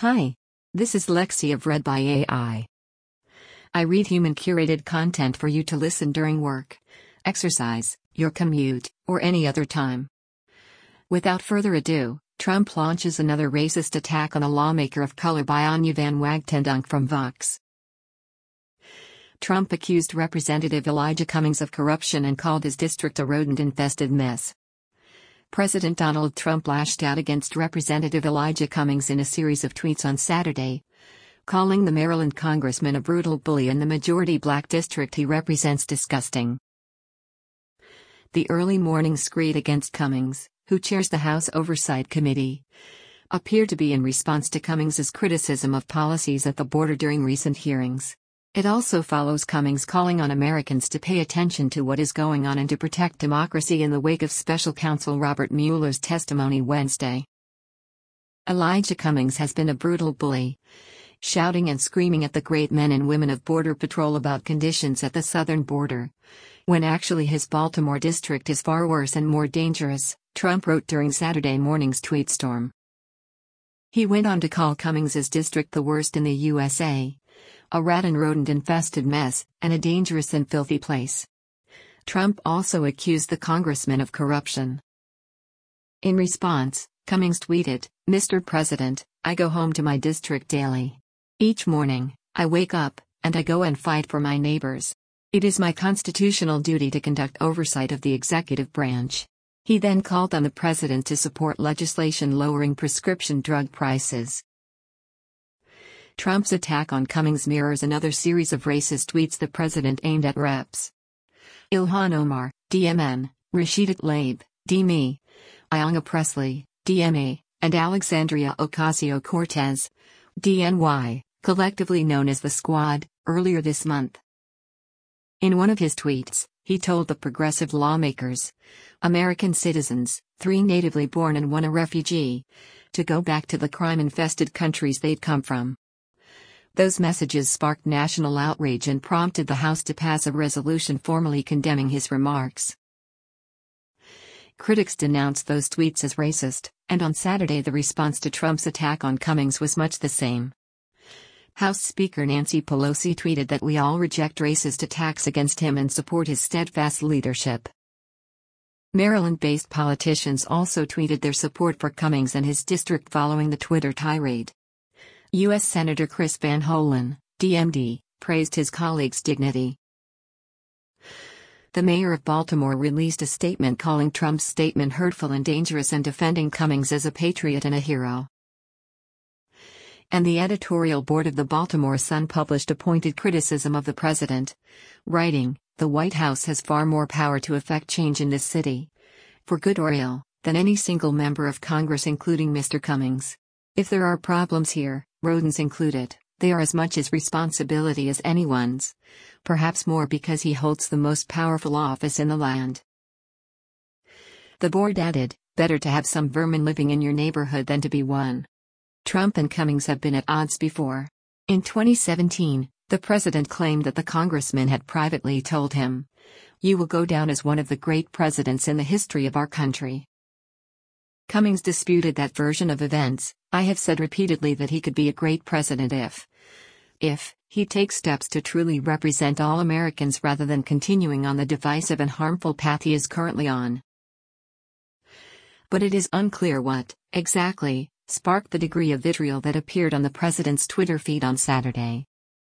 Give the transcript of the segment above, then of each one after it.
Hi. This is Lexi of Read by AI. I read human curated content for you to listen during work, exercise, your commute, or any other time. Without further ado, Trump launches another racist attack on a lawmaker of color by Anya Van Wagtendonk from Vox. Trump accused Representative Elijah Cummings of corruption and called his district a rodent infested mess. President Donald Trump lashed out against Representative Elijah Cummings in a series of tweets on Saturday, calling the Maryland congressman a brutal bully in the majority black district he represents disgusting. The early morning screed against Cummings, who chairs the House Oversight Committee, appeared to be in response to Cummings's criticism of policies at the border during recent hearings. It also follows Cummings calling on Americans to pay attention to what is going on and to protect democracy in the wake of special counsel Robert Mueller's testimony Wednesday. Elijah Cummings has been a brutal bully, shouting and screaming at the great men and women of Border Patrol about conditions at the southern border, when actually his Baltimore district is far worse and more dangerous, Trump wrote during Saturday morning's tweet storm. He went on to call Cummings's district the worst in the USA, a rat and rodent infested mess, and a dangerous and filthy place. Trump also accused the congressman of corruption. In response, Cummings tweeted, Mr. President, I go home to my district daily. Each morning, I wake up, and I go and fight for my neighbors. It is my constitutional duty to conduct oversight of the executive branch. He then called on the president to support legislation lowering prescription drug prices. Trump's attack on Cummings mirrors another series of racist tweets the president aimed at reps. Ilhan Omar, DMN, Rashida Tlaib, DME, Ayanna Pressley, DMA, and Alexandria Ocasio Cortez, DNY, collectively known as the Squad, earlier this month. In one of his tweets, he told the progressive lawmakers, American citizens, three natively born and one a refugee, to go back to the crime infested countries they'd come from. Those messages sparked national outrage and prompted the House to pass a resolution formally condemning his remarks. Critics denounced those tweets as racist, and on Saturday the response to Trump's attack on Cummings was much the same. House Speaker Nancy Pelosi tweeted that we all reject racist attacks against him and support his steadfast leadership. Maryland based politicians also tweeted their support for Cummings and his district following the Twitter tirade. U.S. Senator Chris Van Hollen, DMD, praised his colleague's dignity. The mayor of Baltimore released a statement calling Trump's statement hurtful and dangerous and defending Cummings as a patriot and a hero. And the editorial board of the Baltimore Sun published a pointed criticism of the president, writing, The White House has far more power to effect change in this city, for good or ill, than any single member of Congress, including Mr. Cummings. If there are problems here, rodents included, they are as much his responsibility as anyone's, perhaps more because he holds the most powerful office in the land. The board added, better to have some vermin living in your neighborhood than to be one. Trump and Cummings have been at odds before. In 2017, the president claimed that the congressman had privately told him, You will go down as one of the great presidents in the history of our country. Cummings disputed that version of events, I have said repeatedly that he could be a great president if. If he takes steps to truly represent all Americans rather than continuing on the divisive and harmful path he is currently on. But it is unclear what, exactly, sparked the degree of vitriol that appeared on the president's Twitter feed on Saturday.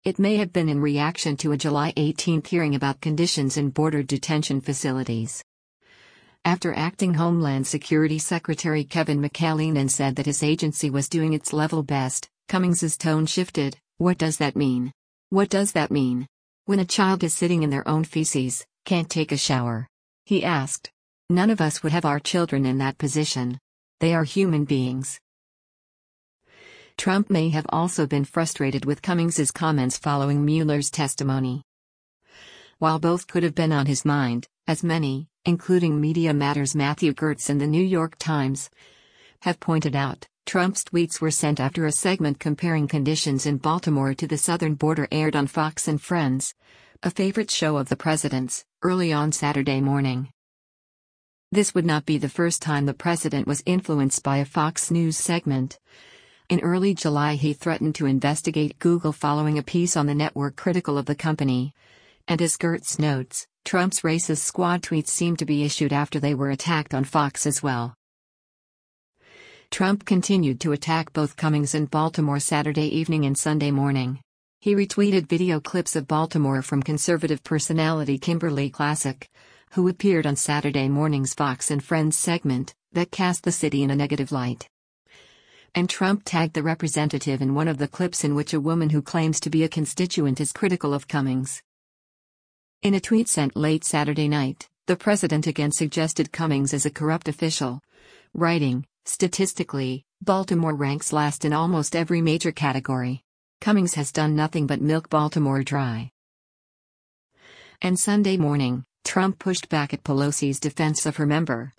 It may have been in reaction to a July 18 hearing about conditions in border detention facilities after acting Homeland Security Secretary Kevin McAleenan said that his agency was doing its level best, Cummings's tone shifted. What does that mean? What does that mean? When a child is sitting in their own feces, can't take a shower? He asked. None of us would have our children in that position. They are human beings. Trump may have also been frustrated with Cummings's comments following Mueller's testimony. While both could have been on his mind, as many, including Media Matters Matthew Gertz and the New York Times, have pointed out, Trump's tweets were sent after a segment comparing conditions in Baltimore to the southern border aired on Fox and Friends, a favorite show of the president's, early on Saturday morning. This would not be the first time the president was influenced by a Fox News segment. In early July, he threatened to investigate Google following a piece on the network critical of the company. And as Gertz notes, Trump's racist squad tweets seem to be issued after they were attacked on Fox as well. Trump continued to attack both Cummings and Baltimore Saturday evening and Sunday morning. He retweeted video clips of Baltimore from conservative personality Kimberly Klacik, who appeared on Saturday morning's Fox and Friends segment that cast the city in a negative light. And Trump tagged the representative in one of the clips in which a woman who claims to be a constituent is critical of Cummings. In a tweet sent late Saturday night, the president again suggested Cummings as a corrupt official, writing, Statistically, Baltimore ranks last in almost every major category. Cummings has done nothing but milk Baltimore dry. And Sunday morning, Trump pushed back at Pelosi's defense of her member,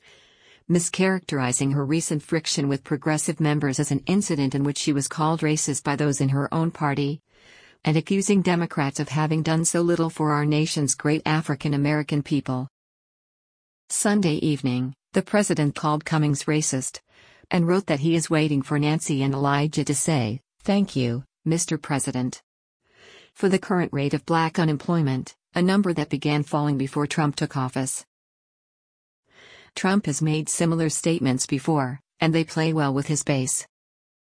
mischaracterizing her recent friction with progressive members as an incident in which she was called racist by those in her own party, and accusing Democrats of having done so little for our nation's great African American people. Sunday evening, the president called Cummings racist, and wrote that he is waiting for Nancy and Elijah to say, Thank you, Mr. President. For the current rate of black unemployment, a number that began falling before Trump took office. Trump has made similar statements before, and they play well with his base.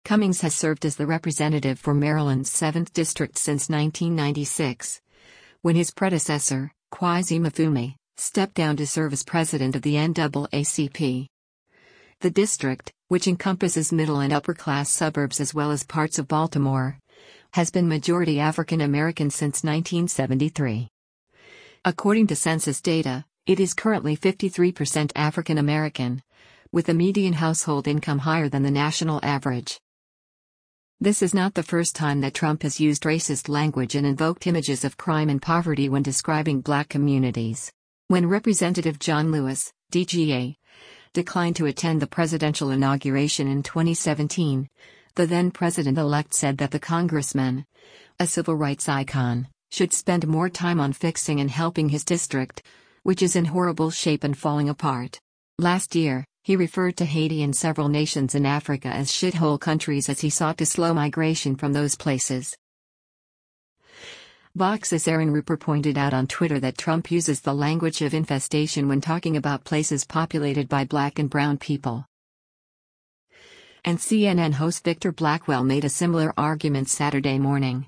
Cummings has served as the representative for Maryland's 7th District since 1996, when his predecessor, Kweisi Mfume, stepped down to serve as president of the NAACP. The district, which encompasses middle and upper class suburbs as well as parts of Baltimore, has been majority African American since 1973. According to census data, it is currently 53% African American, with a median household income higher than the national average. This is not the first time that Trump has used racist language and invoked images of crime and poverty when describing black communities. When Representative John Lewis, DGA, declined to attend the presidential inauguration in 2017, the then president elect said that the congressman, a civil rights icon, should spend more time on fixing and helping his district, which is in horrible shape and falling apart. Last year, he referred to Haiti and several nations in Africa as shithole countries as he sought to slow migration from those places. Vox's Aaron Rupar pointed out on Twitter that Trump uses the language of infestation when talking about places populated by black and brown people. And CNN host Victor Blackwell made a similar argument Saturday morning.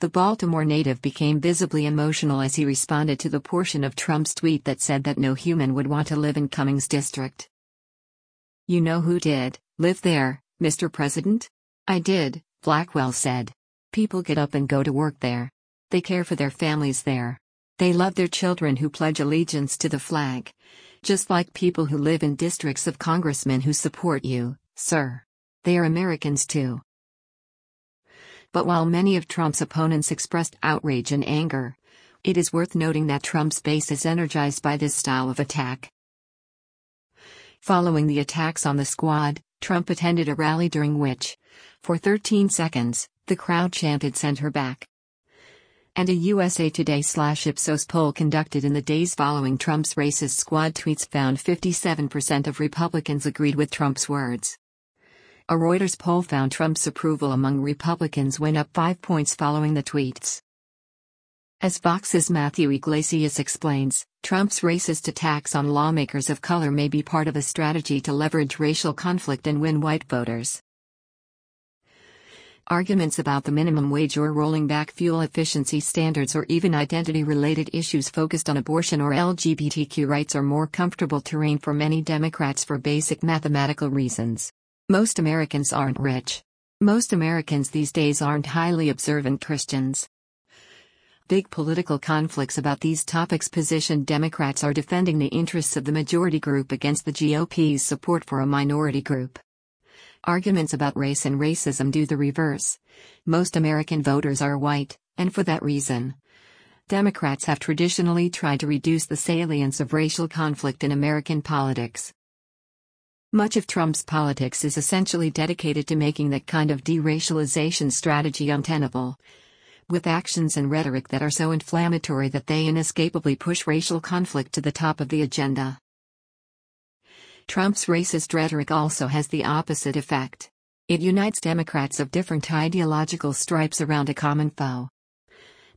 The Baltimore native became visibly emotional as he responded to the portion of Trump's tweet that said that no human would want to live in Cummings district. You know who did, live there, Mr. President? I did, Blackwell said. People get up and go to work there. They care for their families there. They love their children who pledge allegiance to the flag. Just like people who live in districts of congressmen who support you, sir. They are Americans too. But while many of Trump's opponents expressed outrage and anger, it is worth noting that Trump's base is energized by this style of attack. Following the attacks on the squad, Trump attended a rally during which, for 13 seconds, the crowd chanted send her back. And a USA Today slash Ipsos poll conducted in the days following Trump's racist squad tweets found 57% of Republicans agreed with Trump's words. A Reuters poll found Trump's approval among Republicans went up five points following the tweets. As Vox's Matthew Yglesias explains, Trump's racist attacks on lawmakers of color may be part of a strategy to leverage racial conflict and win white voters. Arguments about the minimum wage or rolling back fuel efficiency standards or even identity related issues focused on abortion or LGBTQ rights are more comfortable terrain for many Democrats for basic mathematical reasons. Most Americans aren't rich. Most Americans these days aren't highly observant Christians. Big political conflicts about these topics position Democrats are defending the interests of the majority group against the GOP's support for a minority group. Arguments about race and racism do the reverse. Most American voters are white, and for that reason, Democrats have traditionally tried to reduce the salience of racial conflict in American politics. Much of Trump's politics is essentially dedicated to making that kind of deracialization strategy untenable. With actions and rhetoric that are so inflammatory that they inescapably push racial conflict to the top of the agenda. Trump's racist rhetoric also has the opposite effect. It unites Democrats of different ideological stripes around a common foe.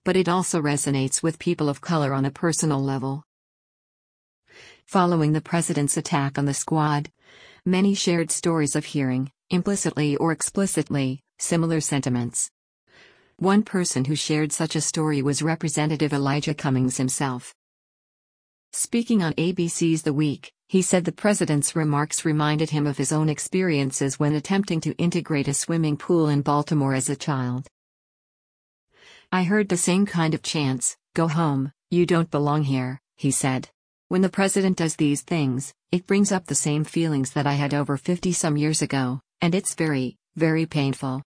But it also resonates with people of color on a personal level. Following the president's attack on the squad, many shared stories of hearing, implicitly or explicitly, similar sentiments. One person who shared such a story was Representative Elijah Cummings himself. Speaking on ABC's The Week, he said the president's remarks reminded him of his own experiences when attempting to integrate a swimming pool in Baltimore as a child. I heard the same kind of chants go home, you don't belong here, he said. When the president does these things, it brings up the same feelings that I had over 50 some years ago, and it's very, very painful.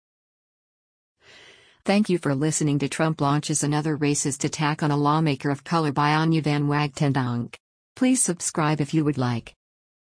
Thank you for listening to Trump launches another racist attack on a lawmaker of color by Anya Van Wagtendonk. Please subscribe if you would like.